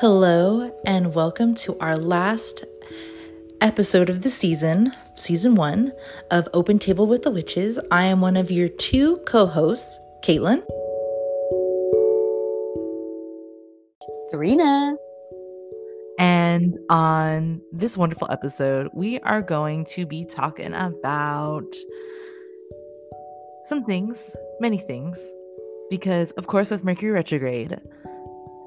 Hello, and welcome to our last episode of the season, season one of Open Table with the Witches. I am one of your two co hosts, Caitlin. Serina. And on this wonderful episode, we are going to be talking about some things, many things, because of course, with Mercury retrograde,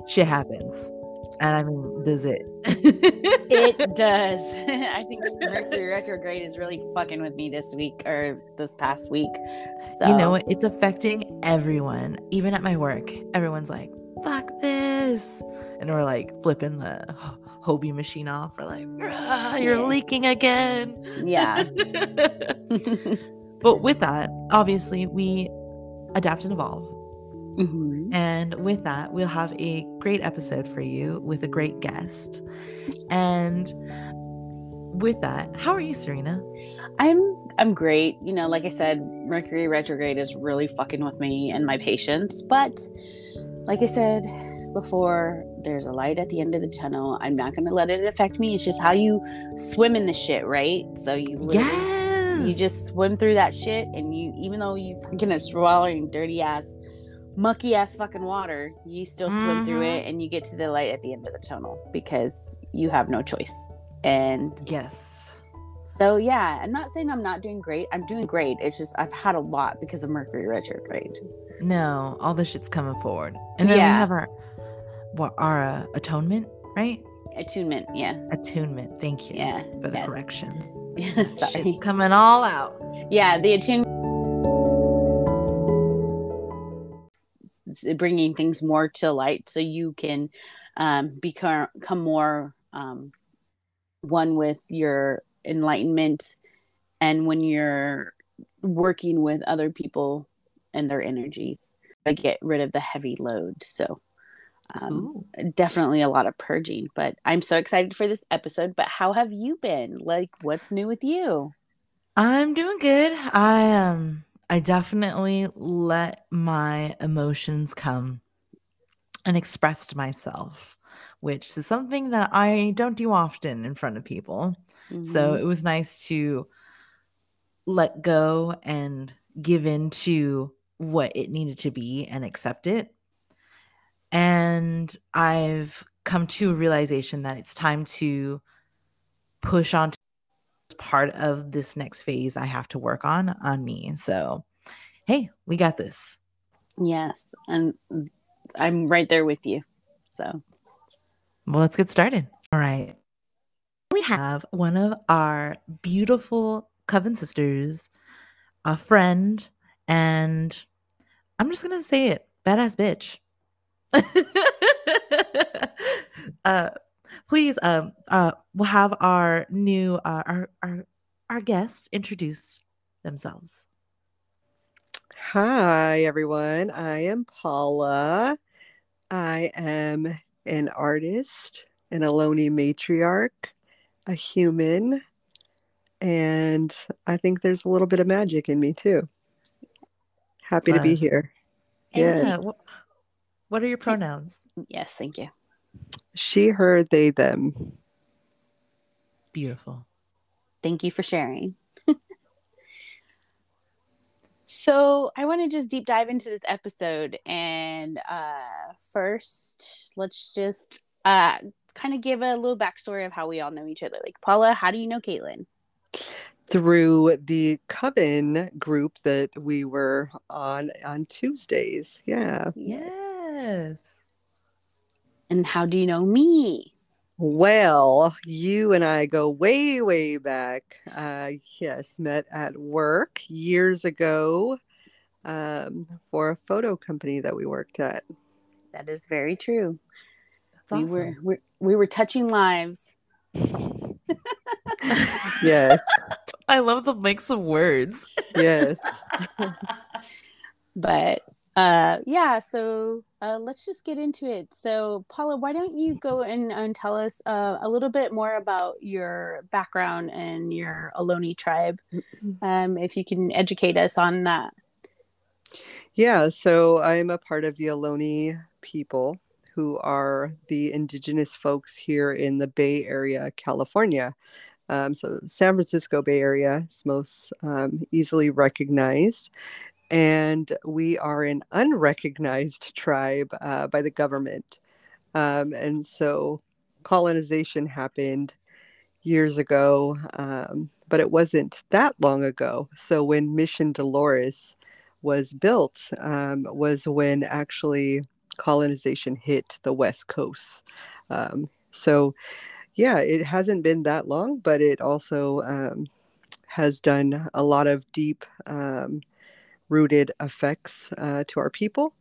shit happens. And I mean, does it? it does. I think Mercury retrograde is really fucking with me this week or this past week. So. You know? It's affecting everyone. Even at my work, everyone's like, fuck this. And we're like flipping the Hobie machine off. We're like, you're yeah. leaking again. Yeah. but with that, obviously, we adapt and evolve Mm-hmm. And with that, we'll have a great episode for you with a great guest. And with that, how are you, Serina? I'm I'm great. You know, like I said, Mercury retrograde is really fucking with me and my patience. But like I said before, there's a light at the end of the tunnel. I'm not gonna let it affect me. It's just how you swim in the shit, right? So you yes. you just swim through that shit and you even though you fucking are swallowing dirty ass mucky ass fucking water, you still swim mm-hmm. through it and you get to the light at the end of the tunnel because you have no choice. And yes. So yeah, I'm not saying I'm not doing great. I'm doing great. It's just I've had a lot because of Mercury retrograde. No, all the shit's coming forward. And then yeah. we have our what our uh, atonement, right? Attunement, yeah. Attunement. Thank you. Yeah. For the yes. correction. Sorry. Shit coming all out. Yeah, the attunement bringing things more to light so you can um, become, become more um, one with your enlightenment and when you're working with other people and their energies to get rid of the heavy load. So um, definitely a lot of purging but i'm so excited for this episode. But how have you been? Like what's new with you? I'm doing good. I um I definitely let my emotions come and expressed myself, which is something that I don't do often in front of people. Mm-hmm. So it was nice to let go and give in to what it needed to be and accept it. And I've come to a realization that it's time to push on part of this next phase I have to work on on me. So, hey, we got this. Yes, and I'm right there with you. So, well, let's get started. All right. We have one of our beautiful coven sisters, a friend, and I'm just going to say it badass bitch. uh, please um uh we'll have our new uh, our our our guests introduce themselves. Hi everyone. I am paula. I am an artist an Ohlone matriarch a human and i think there's a little bit of magic in me too. Happy to be here. Yeah, yeah. what are your pronouns? Yes thank you she, her, they, them. Beautiful. Thank you for sharing. so, I want to just deep dive into this episode. And uh, first, let's just uh, kind of give a little backstory of how we all know each other. Like, Paula, how do you know Caitlin? Through the coven group that we were on on Tuesdays. Yeah. Yes. And how do you know me? Well, you and I go way, way back. Uh, yes, met at work years ago um, for a photo company that we worked at. That is very true. That's we awesome. were we, we were touching lives. yes. I love the mix of words. yes. but uh yeah so uh let's just get into it so paula why don't you go and, and tell us uh, a little bit more about your background and your Ohlone tribe um if you can educate us on that yeah so i'm a part of the Ohlone people who are the indigenous folks here in the Bay Area, California. Um, so, San Francisco Bay Area is most um, easily recognized. And we are an unrecognized tribe uh, by the government. Um, and so, colonization happened years ago, um, but it wasn't that long ago. So, when Mission Dolores was built um, was when actually colonization hit the West Coast. Um, so, yeah, it hasn't been that long, but it also um, has done a lot of deep um, rooted effects uh, to our people.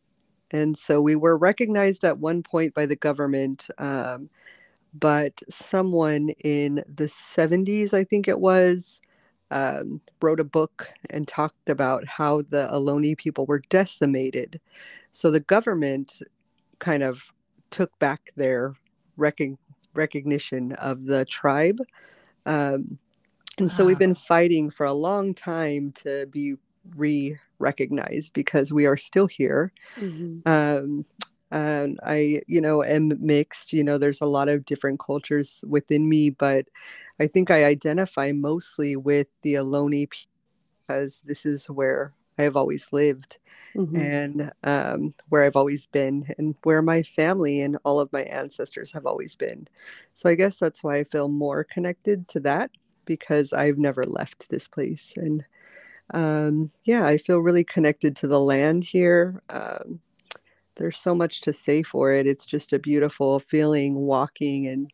And so we were recognized at one point by the government, um, but someone in the 70s, I think it was, um, wrote a book and talked about how the Ohlone people were decimated. So the government kind of took back their rec- recognition of the tribe. Um, and so we've been fighting for a long time to be re recognized because we are still here. Mm-hmm. Um, and I, you know, am mixed. You know, there's a lot of different cultures within me, but I think I identify mostly with the Ohlone because this is where I have always lived mm-hmm. and um, where I've always been and where my family and all of my ancestors have always been. So I guess that's why I feel more connected to that because I've never left this place. And um, yeah, I feel really connected to the land here. Um, there's so much to say for it. It's just a beautiful feeling walking and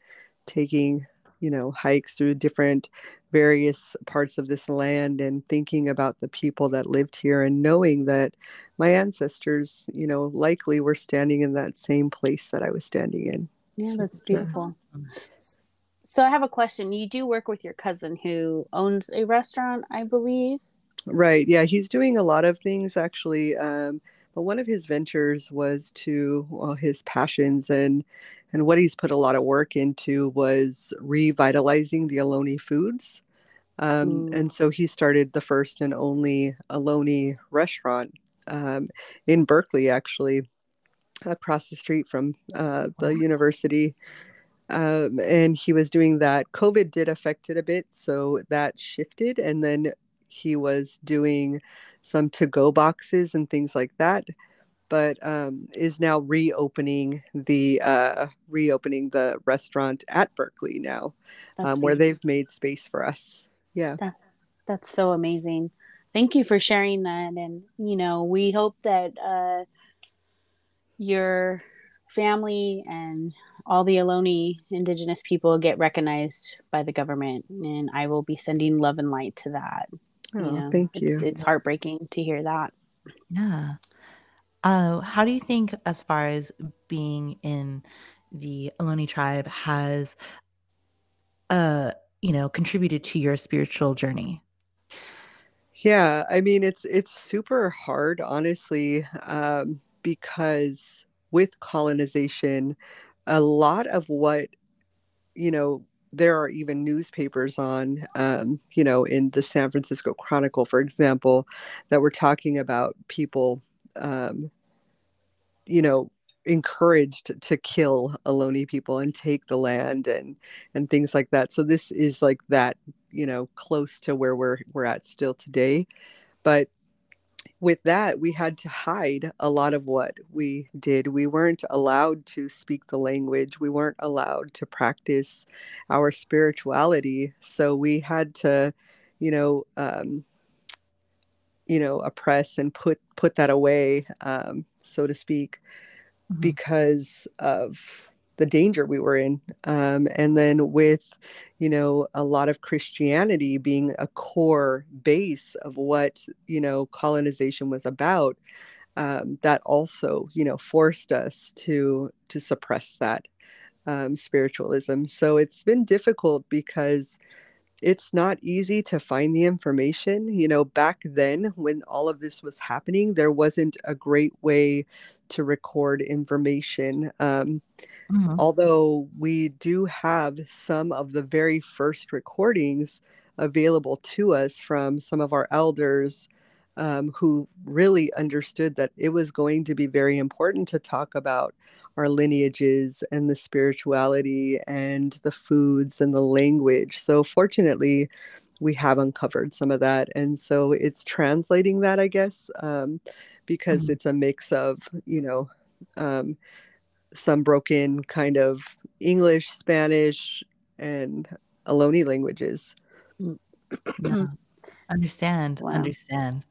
taking, you know, hikes through different various parts of this land and thinking about the people that lived here and knowing that my ancestors, you know, likely were standing in that same place that I was standing in. Yeah, that's beautiful. So I have a question. You do work with your cousin who owns a restaurant, I believe. Right. Yeah, he's doing a lot of things actually. Um, but one of his ventures was to well, his passions and and what he's put a lot of work into was revitalizing the Ohlone foods. Um, mm. And so he started the first and only Ohlone restaurant um, in Berkeley, actually, across the street from uh, the university. Um, and he was doing that. COVID did affect it a bit, so that shifted. And then he was doing some to go boxes and things like that but um, is now reopening the uh, reopening the restaurant at Berkeley now, um, where they've made space for us. Yeah, that, that's so amazing. Thank you for sharing that, and you know we hope that uh, your family and all the Ohlone Indigenous people get recognized by the government, and I will be sending love and light to that. Oh, you know, thank you. It's, it's heartbreaking to hear that. Yeah. Uh, how do you think, as far as being in the Ohlone tribe, has uh, you know, contributed to your spiritual journey? Yeah, I mean it's it's super hard, honestly, um, because with colonization, a lot of what you know there are even newspapers on, um, you know, in the San Francisco Chronicle, for example, that were talking about people, um, you know, encouraged to kill Ohlone people and take the land and and things like that. So this is like that, you know, close to where we're we're at still today. But with that, we had to hide a lot of what we did. We weren't allowed to speak the language, we weren't allowed to practice our spirituality. So we had to, you know, um, you know, oppress and put put that away, um, so to speak, mm-hmm. because of the danger we were in. Um, and then with, you know, a lot of Christianity being a core base of what, you know, colonization was about, um, that also, you know, forced us to to suppress that um, spiritualism. So it's been difficult because it's not easy to find the information. You know, back then when all of this was happening, there wasn't a great way to record information. Um, mm-hmm. Although we do have some of the very first recordings available to us from some of our elders um, who really understood that it was going to be very important to talk about our lineages and the spirituality and the foods and the language. So, fortunately, we have uncovered some of that. And so it's translating that, I guess, um, because mm-hmm. it's a mix of, you know, um, some broken kind of English, Spanish, and Ohlone languages. yeah. Understand, wow. understand.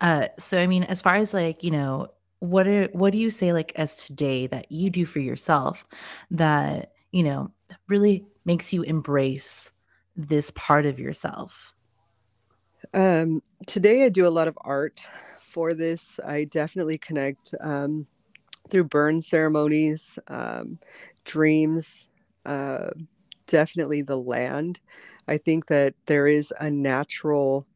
Uh, so I mean, as far as like you know, what are what do you say like as today that you do for yourself that you know really makes you embrace this part of yourself? Um, today I do a lot of art for this. I definitely connect um, through burn ceremonies, um, dreams, uh, definitely the land. I think that there is a natural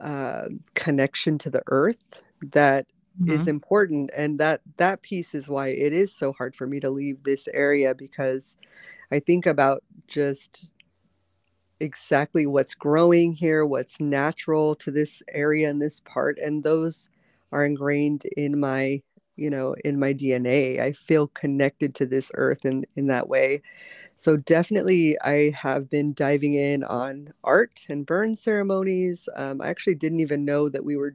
uh, connection to the earth that mm-hmm. is important, and that that piece is why it is so hard for me to leave this area because I think about just exactly what's growing here, what's natural to this area and this part, and those are ingrained in my you know in my dna i feel connected to this earth in in that way so definitely i have been diving in on art and burn ceremonies um, i actually didn't even know that we were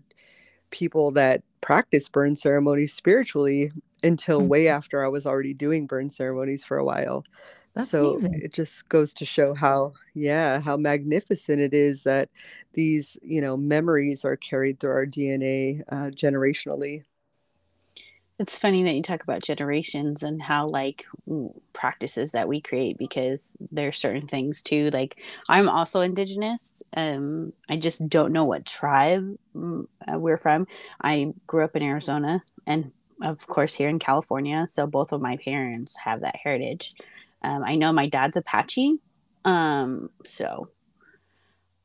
people that practice burn ceremonies spiritually until mm-hmm. way after i was already doing burn ceremonies for a while that's so amazing. it just goes to show how yeah how magnificent it is that these you know memories are carried through our dna uh, generationally it's funny that you talk about generations and how like practices that we create because there's certain things too like i'm also indigenous um i just don't know what tribe mm, uh, we're from. I grew up in arizona and of course here in california so both of my parents have that heritage. Um, i know my dad's apache um so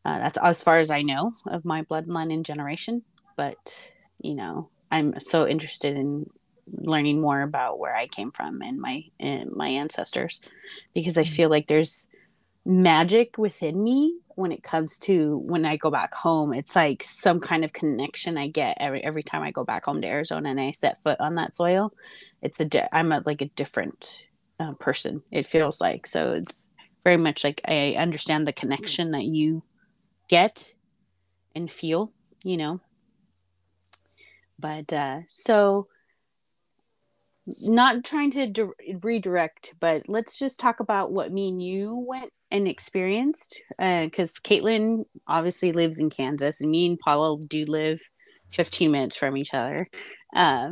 uh, that's as far as i know of my bloodline and generation but you know I'm so interested in learning more about where I came from and my and my ancestors because I mm. feel like there's magic within me when it comes to when I go back home. It's like some kind of connection I get every every time I go back home to Arizona and I set foot on that soil. It's a di- I'm a, like a different uh, person. It feels like so. It's very much like I understand the connection that you get and feel. You know. But uh, so not trying to di- redirect, but let's just talk about what me and you went and experienced. Because uh, Caitlin obviously lives in Kansas, and me and Paula do live 15 minutes from each other. Uh,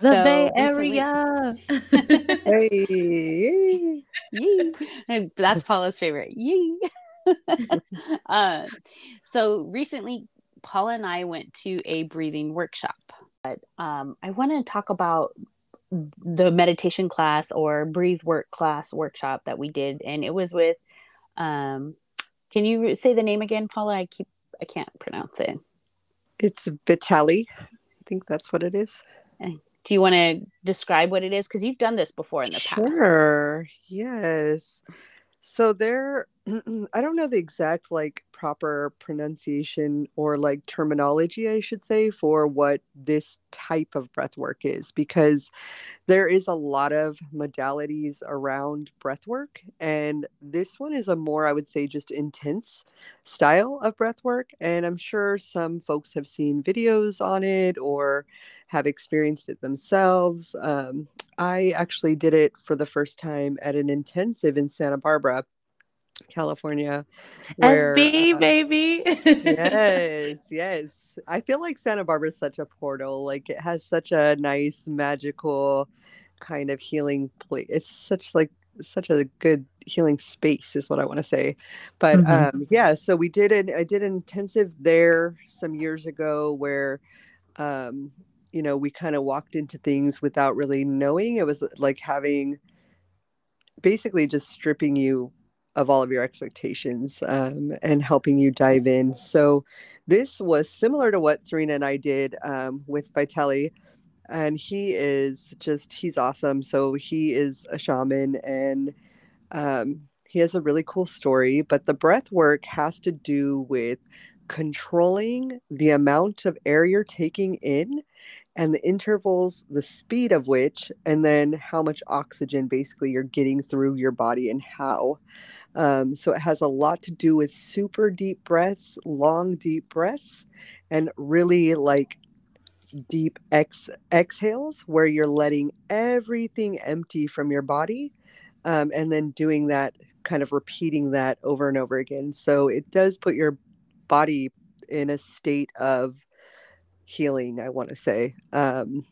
the so Bay Area. hey, yay. That's Paula's favorite. Yay. uh, so recently, Paula and I went to a breathing workshop. But um, I want to talk about the meditation class or breathe work class workshop that we did and it was with um can you say the name again paula? I keep i can't pronounce it. It's vitali. I think that's what it is. Eh, do you want to describe what it is? Because you've done this before in the past. Sure. Yes. So there i don't know the exact like proper pronunciation or like terminology, I should say, for what this type of breath work is, because there is a lot of modalities around breath work. And this one is a more, I would say, just intense style of breath work. And I'm sure some folks have seen videos on it or have experienced it themselves. Um, I actually did it for the first time at an intensive in Santa Barbara California. Where, SB, uh, baby. yes, yes. I feel like Santa Barbara is such a portal. Like it has such a nice, magical kind of healing place. It's such like such a good healing space is what I want to say. But mm-hmm. um yeah, so we did it. I did an intensive there some years ago where um you know, we kind of walked into things without really knowing. It was like having basically just stripping you of all of your expectations um, and helping you dive in. So, this was similar to what Serina and I did um, with Vitali. And he is just, he's awesome. So, he is a shaman and um, he has a really cool story. But the breath work has to do with controlling the amount of air you're taking in and the intervals, the speed of which, and then how much oxygen basically you're getting through your body and how. Um, so it has a lot to do with super deep breaths, long, deep breaths, and really like deep ex- exhales where you're letting everything empty from your body um, and then doing that kind of repeating that over and over again. So it does put your body in a state of healing i want to say. Um,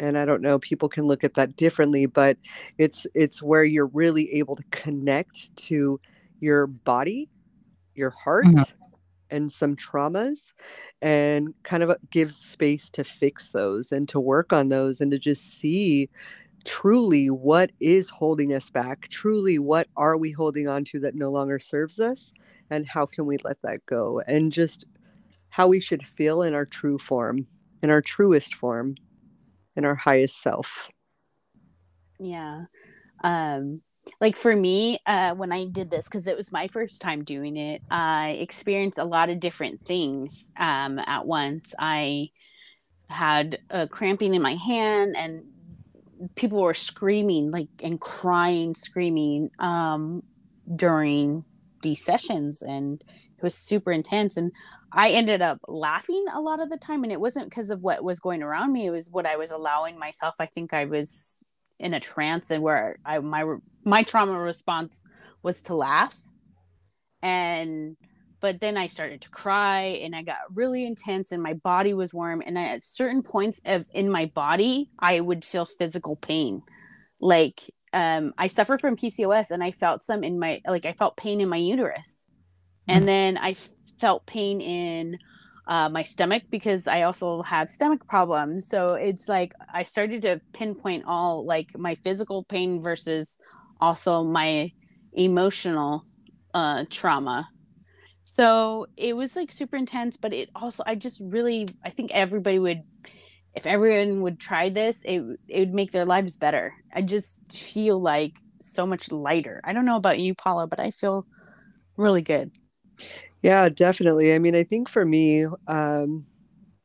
and i don't know people can look at that differently but it's it's where you're really able to connect to your body your heart mm-hmm. and some traumas and kind of gives space to fix those and to work on those and to just see truly what is holding us back truly what are we holding on to that no longer serves us and how can we let that go and just how we should feel in our true form in our truest form in our highest self. Yeah. Um like for me uh when i did this because it was my first time doing it i experienced a lot of different things um at once. I had a cramping in my hand and people were screaming like and crying screaming um during these sessions and it was super intense and i ended up laughing a lot of the time and it wasn't because of what was going around me it was what i was allowing myself. I think i was in a trance and where i my my trauma response was to laugh and but then i started to cry and i got really intense and my body was warm and at certain points of in my body i would feel physical pain. Like um i suffer from pcos and i felt some in my like i felt pain in my uterus. Mm-hmm. and then i felt pain in uh, my stomach because i also have stomach problems. So it's like i started to pinpoint all like my physical pain versus also my emotional uh trauma. So it was like super intense but it also i just really i think everybody would if everyone would try this it, it would make their lives better. I just feel like so much lighter. I don't know about you paula but i feel really good. Yeah definitely. I mean i think for me um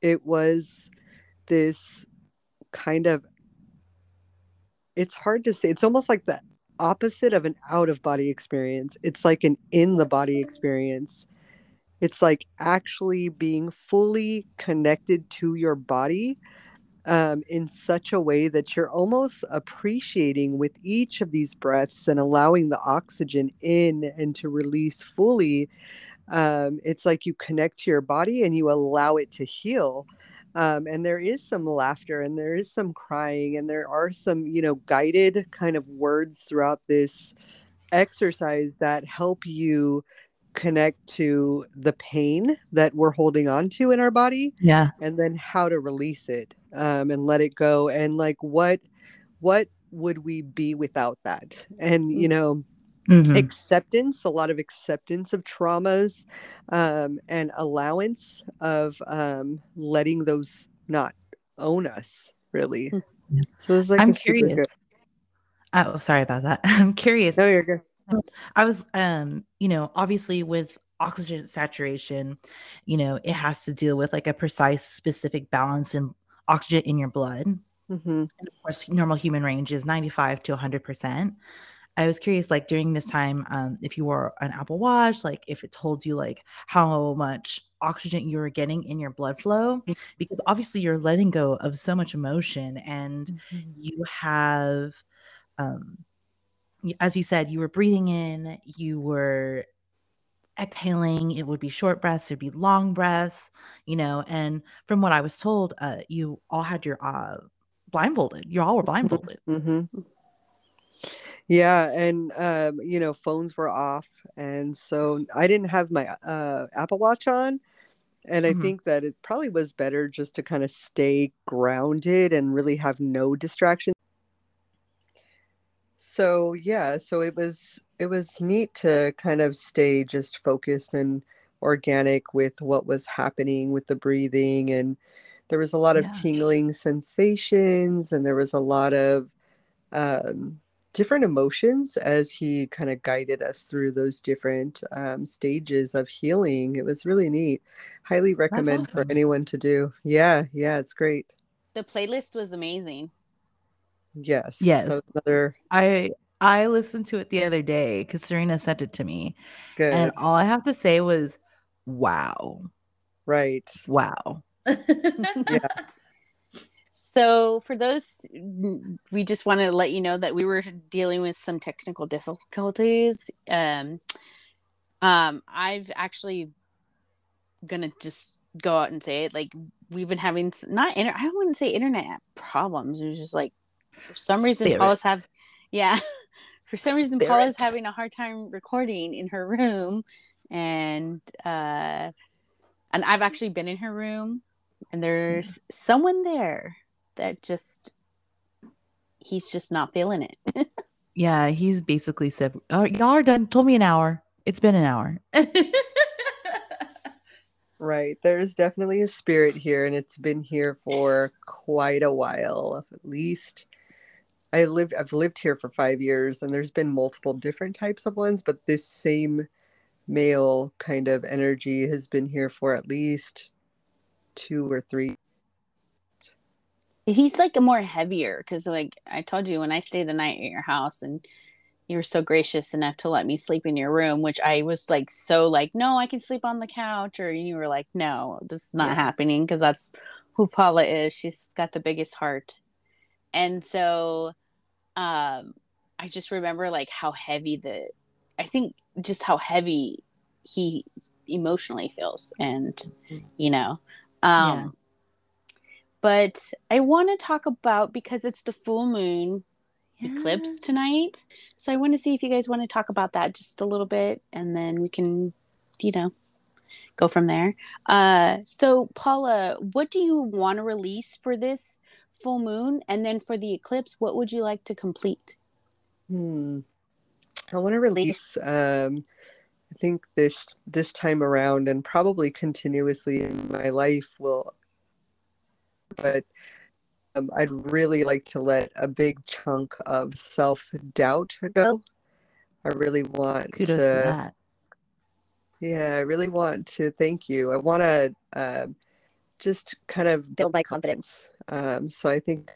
it was this kind of it's hard to say it's almost like the opposite of an out of body experience. It's like an in the body experience. It's like actually being fully connected to your body um, in such a way that you're almost appreciating with each of these breaths and allowing the oxygen in and to release fully. Um, it's like you connect to your body and you allow it to heal. Um, and there is some laughter and there is some crying and there are some, you know, guided kind of words throughout this exercise that help you connect to the pain that we're holding on to in our body yeah. and then how to release it um, and let it go and like what what would we be without that? And you know mm-hmm. acceptance a lot of acceptance of traumas um, and allowance of um, letting those not own us really. Hmm. so it's like i'm curious. Oh sorry about that. I'm curious no you're good I was, um, you know, obviously with oxygen saturation, you know, it has to deal with like a precise, specific balance in oxygen in your blood. Mm-hmm. And of course, normal human range is 95 to 100%. I was curious, like during this time, um, if you wore an Apple Watch, like if it told you like how much oxygen you were getting in your blood flow, mm-hmm. because obviously you're letting go of so much emotion and mm-hmm. you have, um, as you said, you were breathing in, you were exhaling. It would be short breaths, it'd be long breaths, you know. And from what I was told, uh, you all had your uh, blindfolded. You all were blindfolded. Mm-hmm. Yeah, and um, you know, phones were off, and so I didn't have my uh, Apple Watch on. And I mm-hmm. think that it probably was better just to kind of stay grounded and really have no distractions so yeah so it was it was neat to kind of stay just focused and organic with what was happening with the breathing and there was a lot of yeah. tingling sensations and there was a lot of um, different emotions as he kind of guided us through those different um, stages of healing. It was really neat. Highly recommend for anyone to do. Yeah, yeah, it's great. The playlist was amazing. Yes. Yes. Another I I listened to it the other day because Serina sent it to me, good. and all I have to say was, "Wow, right. wow." Yeah. So, for those, we just want to let you know that we were dealing with some technical difficulties. Um, um, I've actually gonna just go out and say it. Like we've been having not inter- I wouldn't say internet problems. It was just like for some reason Spirit. Paula's have yeah. For some reason Paula's Spirit. having a hard time recording in her room, and uh, and I've actually been in her room, and there's someone there that just he's just not feeling it. Yeah, he's basically said, "Oh, y'all are done." Told me an hour. It's been an hour. Right. There's definitely a spirit here, and it's been here for quite a while. At least I lived I've lived here for five years, and there's been multiple different types of ones, but this same male kind of energy has been here for at least two or three. he's like a more heavier because like i told you when i stayed the night at your house and you were so gracious enough to let me sleep in your room which i was like so like no i can sleep on the couch or you were like no this is not Yeah. happening because that's who paula is she's got the biggest heart and so um i just remember like how heavy the i think just how heavy he emotionally feels and you know um Yeah. but i want to talk about because it's the full moon eclipse tonight. So i want to see if you guys want to talk about that just a little bit and then we can you know go from there. Uh so paula what do you want to release for this full moon and then for the eclipse what would you like to complete Hmm. I want to release um I think this this time around and probably continuously in my life will but um, I'd really like to let a big chunk of self-doubt go. I really want Kudos to, to that. yeah, I really want to thank you. I want to um just kind of build my confidence. Um, so I think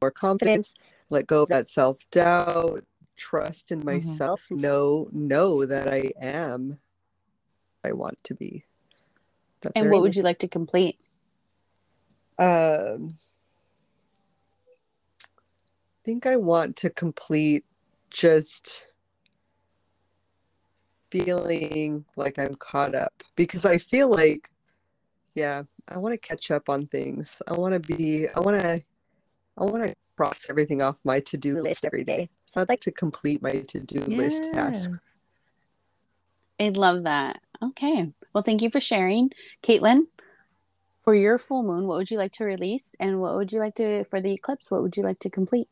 more confidence, let go of that self-doubt, trust in myself, know know that I am I want to be. That and what would you like to complete um, I think I want to complete just feeling like I'm caught up because I feel like, yeah, I want to catch up on things. I want to be, I want to, I want to cross everything off my to do list every day. So I'd like to complete my to do list tasks. I'd love that. Okay. Well, thank you for sharing. Caitlin, for your full moon, what would you like to release? And what would you like to, for the eclipse, what would you like to complete?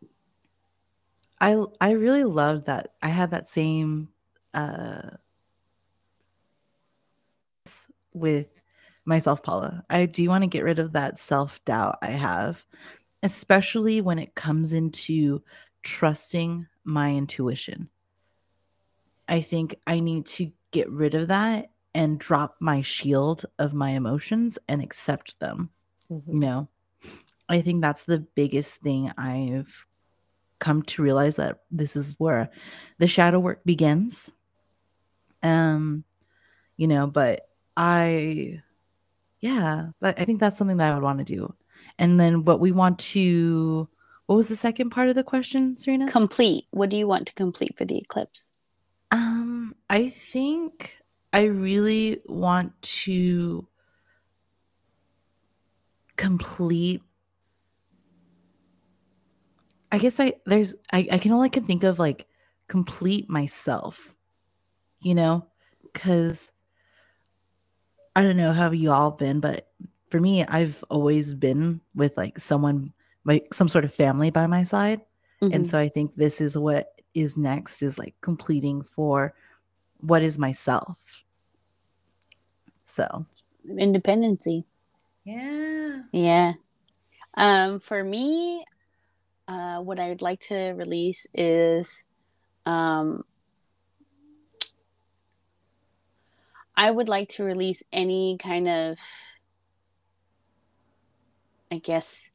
I I really loved that. I had that same uh with myself, Paula. I do want to get rid of that self-doubt I have, especially when it comes into trusting my intuition. I think I need to get rid of that and drop my shield of my emotions and accept them. Mhm. You know, I think that's the biggest thing I've come to realize that this is where the shadow work begins. Um, you know, but I, yeah, but I think that's something that I would want to do. And then what we want to, what was the second part of the question, Serina? Complete. What do you want to complete for the eclipse? Um, I think I really want to complete I guess I there's I, I can only can think of like complete myself, you know, because I don't know how you all been, but for me, I've always been with like someone like some sort of family by my side. Mhm. And so I think this is what is next is like completing for what is myself. So Independency. yeah. Yeah. Um, for me, uh, what I would like to release is um, I would like to release any kind of, I guess,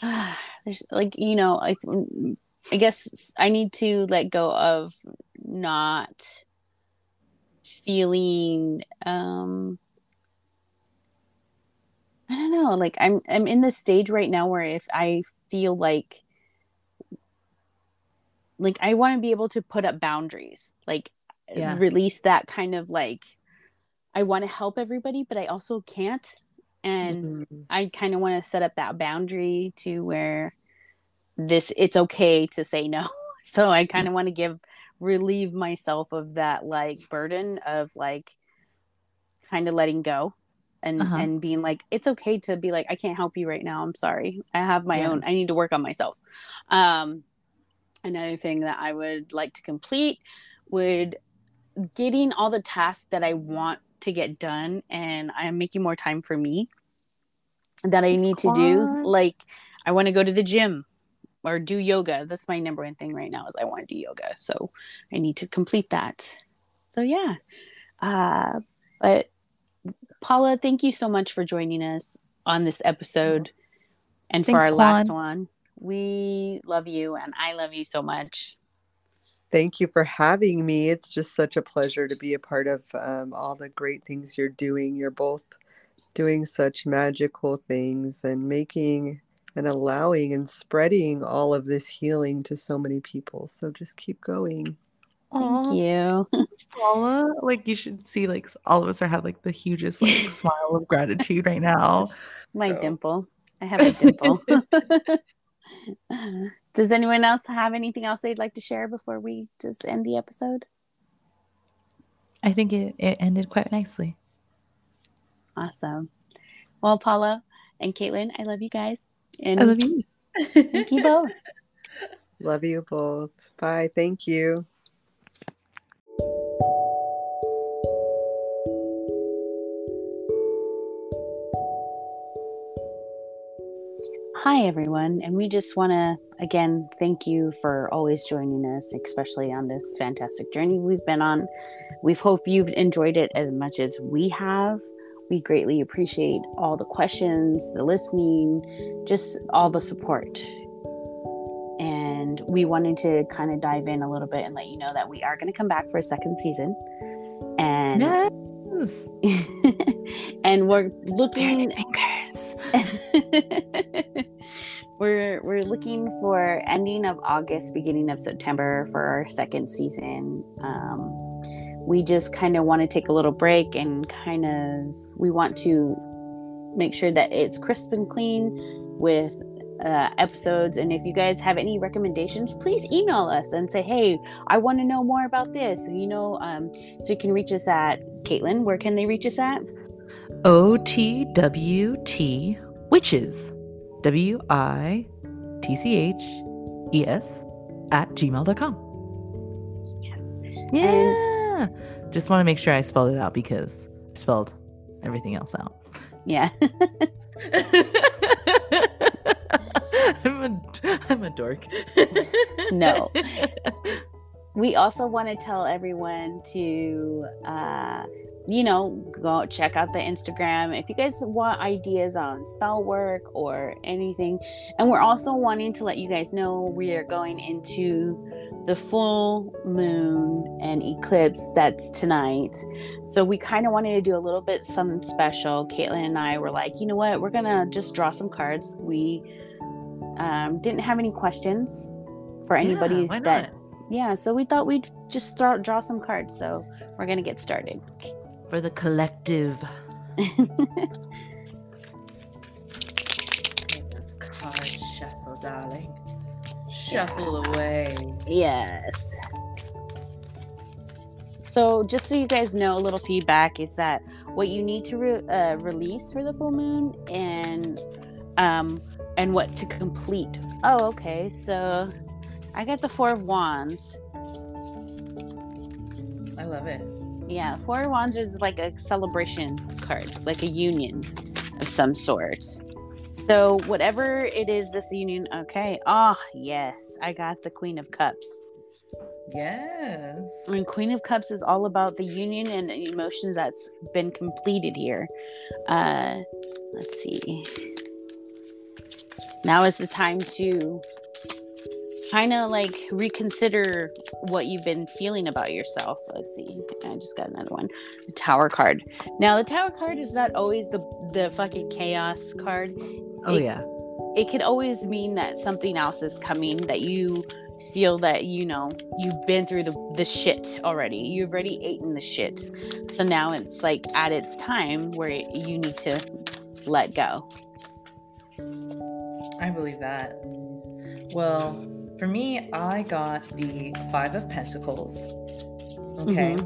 there's like, you know, like, I guess I need to let go of not feeling, um, I don't know, like I'm I'm in this stage right now where if I feel like like I want to be able to put up boundaries. Like Yeah. release that kind of like I want to help everybody but I also can't and Mhm. I kind of want to set up that boundary to where this it's okay to say no. So I kind of want to give relieve myself of that like burden of like kind of letting go and Uh-huh. and being like it's okay to be like I can't help you right now. I'm sorry. I have my Yeah. own I need to work on myself. Um another thing that I would like to complete would getting all the tasks that I want to get done and I'm making more time for me that I need to do. Like I want to go to the gym or do yoga. That's my number one thing right now is I want to do yoga. So I need to complete that. So yeah. Uh but Paula, thank you so much for joining us on this episode and for Thanks, our last one. We love you and I love you so much. Thank you for having me. It's just such a pleasure to be a part of um, all the great things you're doing. You're both doing such magical things and making and allowing and spreading all of this healing to so many people. So just keep going. Aw, Thank you. Paula. Like you should see, like all of us are have like the hugest like smile of gratitude right now. My So- dimple. I have a dimple. Does anyone else have anything else they'd like to share before we just end the episode? I think it, it ended quite nicely. Awesome. Well, Paula and Caitlin, I love you guys. And I love you. thank you both. Love you both. Bye. Thank you. Hi, everyone. And we just want to, again, thank you for always joining us, especially on this fantastic journey we've been on. We hope you've enjoyed it as much as we have. We greatly appreciate all the questions, the listening, just all the support. And we wanted to kind of dive in a little bit and let you know that we are going to come back for a second season. And Yes. and we're looking fingers. we're we're looking for ending of August, beginning of September for our second season. Um, we just kind of want to take a little break and kind of we want to make sure that it's crisp and clean with uh, episodes. And if you guys have any recommendations, please email us and say, "Hey, I want to know more about this." You know, um, so you can reach us at Caitlin. Where can they reach us at? O T W T witches. W I T C H E S at gmail.com. Yes. Yeah. Just want to make sure I spelled it out because I spelled everything else out. Yeah. I'm a I'm a dork. No. we also want to tell everyone to uh you know go check out the instagram if you guys want ideas on spell work or anything. And we're also wanting to let you guys know we are going into the full moon and eclipse that's tonight. So we kind of wanted to do a little bit something special. Caitlin and i were like you know what? We're gonna just draw some cards. We um, didn't have any questions for anybody Yeah, why that yeah so we thought we'd just start draw some cards. So we're gonna get started for the collective. Let's card shuffle, darling. Shuffle away. yes so just so you guys know a little feedback is that what you need to re- uh, release for the full moon and um and what to complete oh okay so i got the four of wands I love it. Yeah four of wands is like a celebration card like a union of some sort So whatever it is, this union. Okay. Ah, yes, I got the Queen of Cups. Yes. I mean, Queen of Cups is all about the union and emotions that's been completed here. Uh, let's see. Now is the time to kind of like reconsider what you've been feeling about yourself. Let's see. I just got another one. The Tower card. Now the Tower card is not always the the fucking chaos card. Oh It- yeah. It could always mean that something else is coming that you feel that you know you've been through the the shit already. You've already eaten the shit. So now it's like at its time where you need to let go. I believe that. Well, for me, I got the Five of Pentacles. Okay.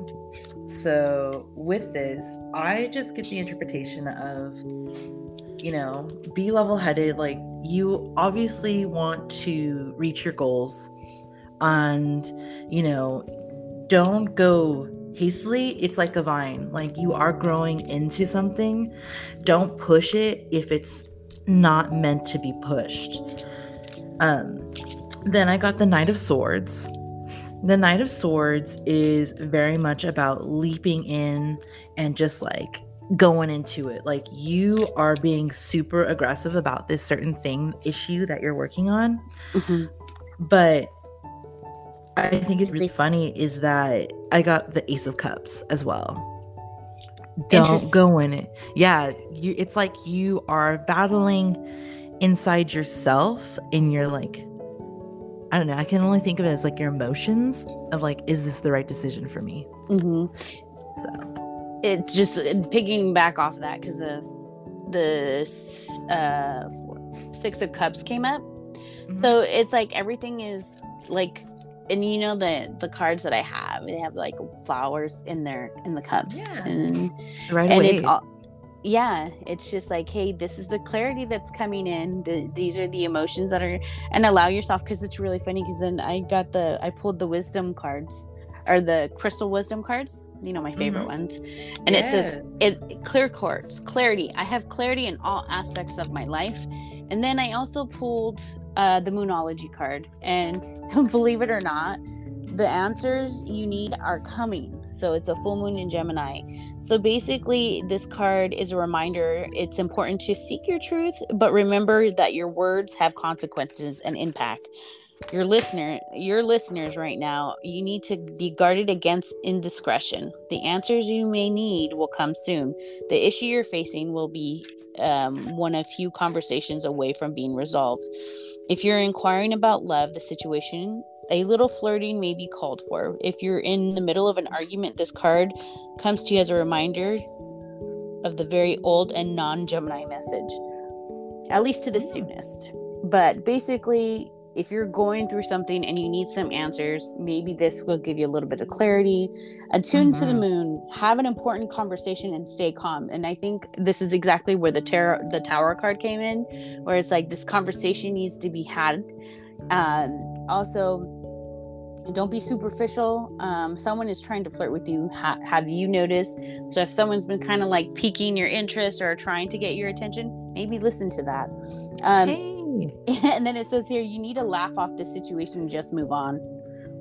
So with this, I just get the interpretation of, you know, be level headed. Like, you obviously want to reach your goals and, you know, don't go hastily. It's like a vine. Like, you are growing into something. Don't push it if it's not meant to be pushed. Um, then I got the Knight of Swords. The Knight of Swords is very much about leaping in and just like going into it. Like you are being super aggressive about this certain thing issue that you're working on. Mhm. But I think it's really funny is that I got the Ace of Cups as well. Don't go in it. Yeah, you it's like you are battling inside yourself and you're like I don't know, I can only think of it as like your emotions of like is this the right decision for me? Mm-hmm. So, it just picking back off that because the the uh six of cups came up so it's like everything is like and you know the the cards that i have they have like flowers in their in the cups Yeah. and right and away. it's all yeah it's just like hey this is the clarity that's coming in. The, these are the emotions that are and allow yourself because it's really funny because then i got the i pulled the wisdom cards or the crystal wisdom cards you know my favorite Mhm. ones and it says it clear quartz clarity. I have clarity in all aspects of my life and then i also pulled uh the moonology card and believe it or not the answers you need are coming. So it's a full moon in gemini. So basically this card is a reminder. It's important to seek your truth but remember that your words have consequences and impact. Your listener your listeners right now you need to be guarded against indiscretion. The answers you may need will come soon. The issue you're facing will be um, one of few conversations away from being resolved. If you're inquiring about love the situation a little flirting may be called for if you're in the middle of an argument this card comes to you as a reminder of the very old and non-gemini message at least to the soonest. but basically if you're going through something and you need some answers, maybe this will give you a little bit of clarity. Attune to the Mhm. moon, have an important conversation and stay calm. And I think this is exactly where the tarot, the tower card came in, where it's like this conversation needs to be had. Um, also, don't be superficial. Um, someone is trying to flirt with you. Ha- have you noticed? So if someone's been kind of like piquing your interest or trying to get your attention, maybe listen to that. Um, hey. and then it says here you need to laugh off the situation and just move on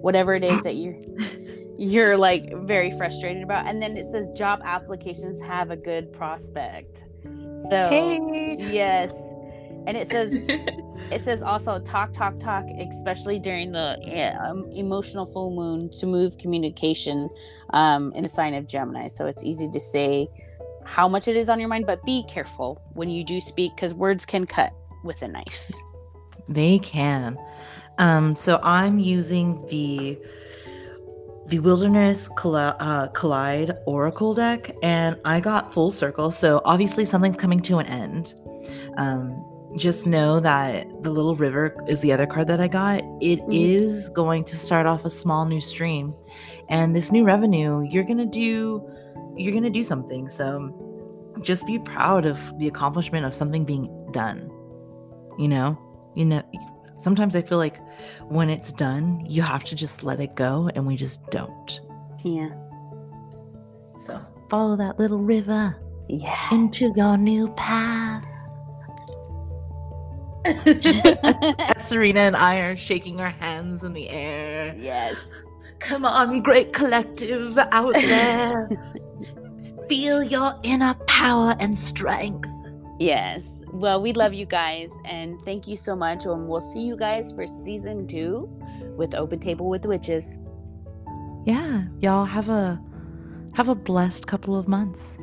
whatever it is that you're you're like very frustrated about and then it says job applications have a good prospect so Hey. yes and it says it says also talk talk talk especially during the eh, um, emotional full moon to move communication um, in a sign of gemini so it's easy to say how much it is on your mind but be careful when you do speak because words can cut with a knife They can. Um, so I'm using the the Wilderness Colli- uh, Collide Oracle deck, and I got full circle. So obviously something's coming to an end. Um, just know that the Little River is the other card that I got. It is Mhm. going to start off a small new stream, and this new revenue, you're gonna do, you're gonna do something. So just be proud of the accomplishment of something being done. You know? You know sometimes i feel like when it's done you have to just let it go and we just don't. Yeah. So follow that little river yeah into your new path Serina and I are shaking our hands in the air. yes. Come on, great collective out there. Feel your inner power and strength. Yes. Well, we love you guys and thank you so much. And we'll see you guys for season two with Open Table with Witches. Yeah, y'all have a have a blessed couple of months.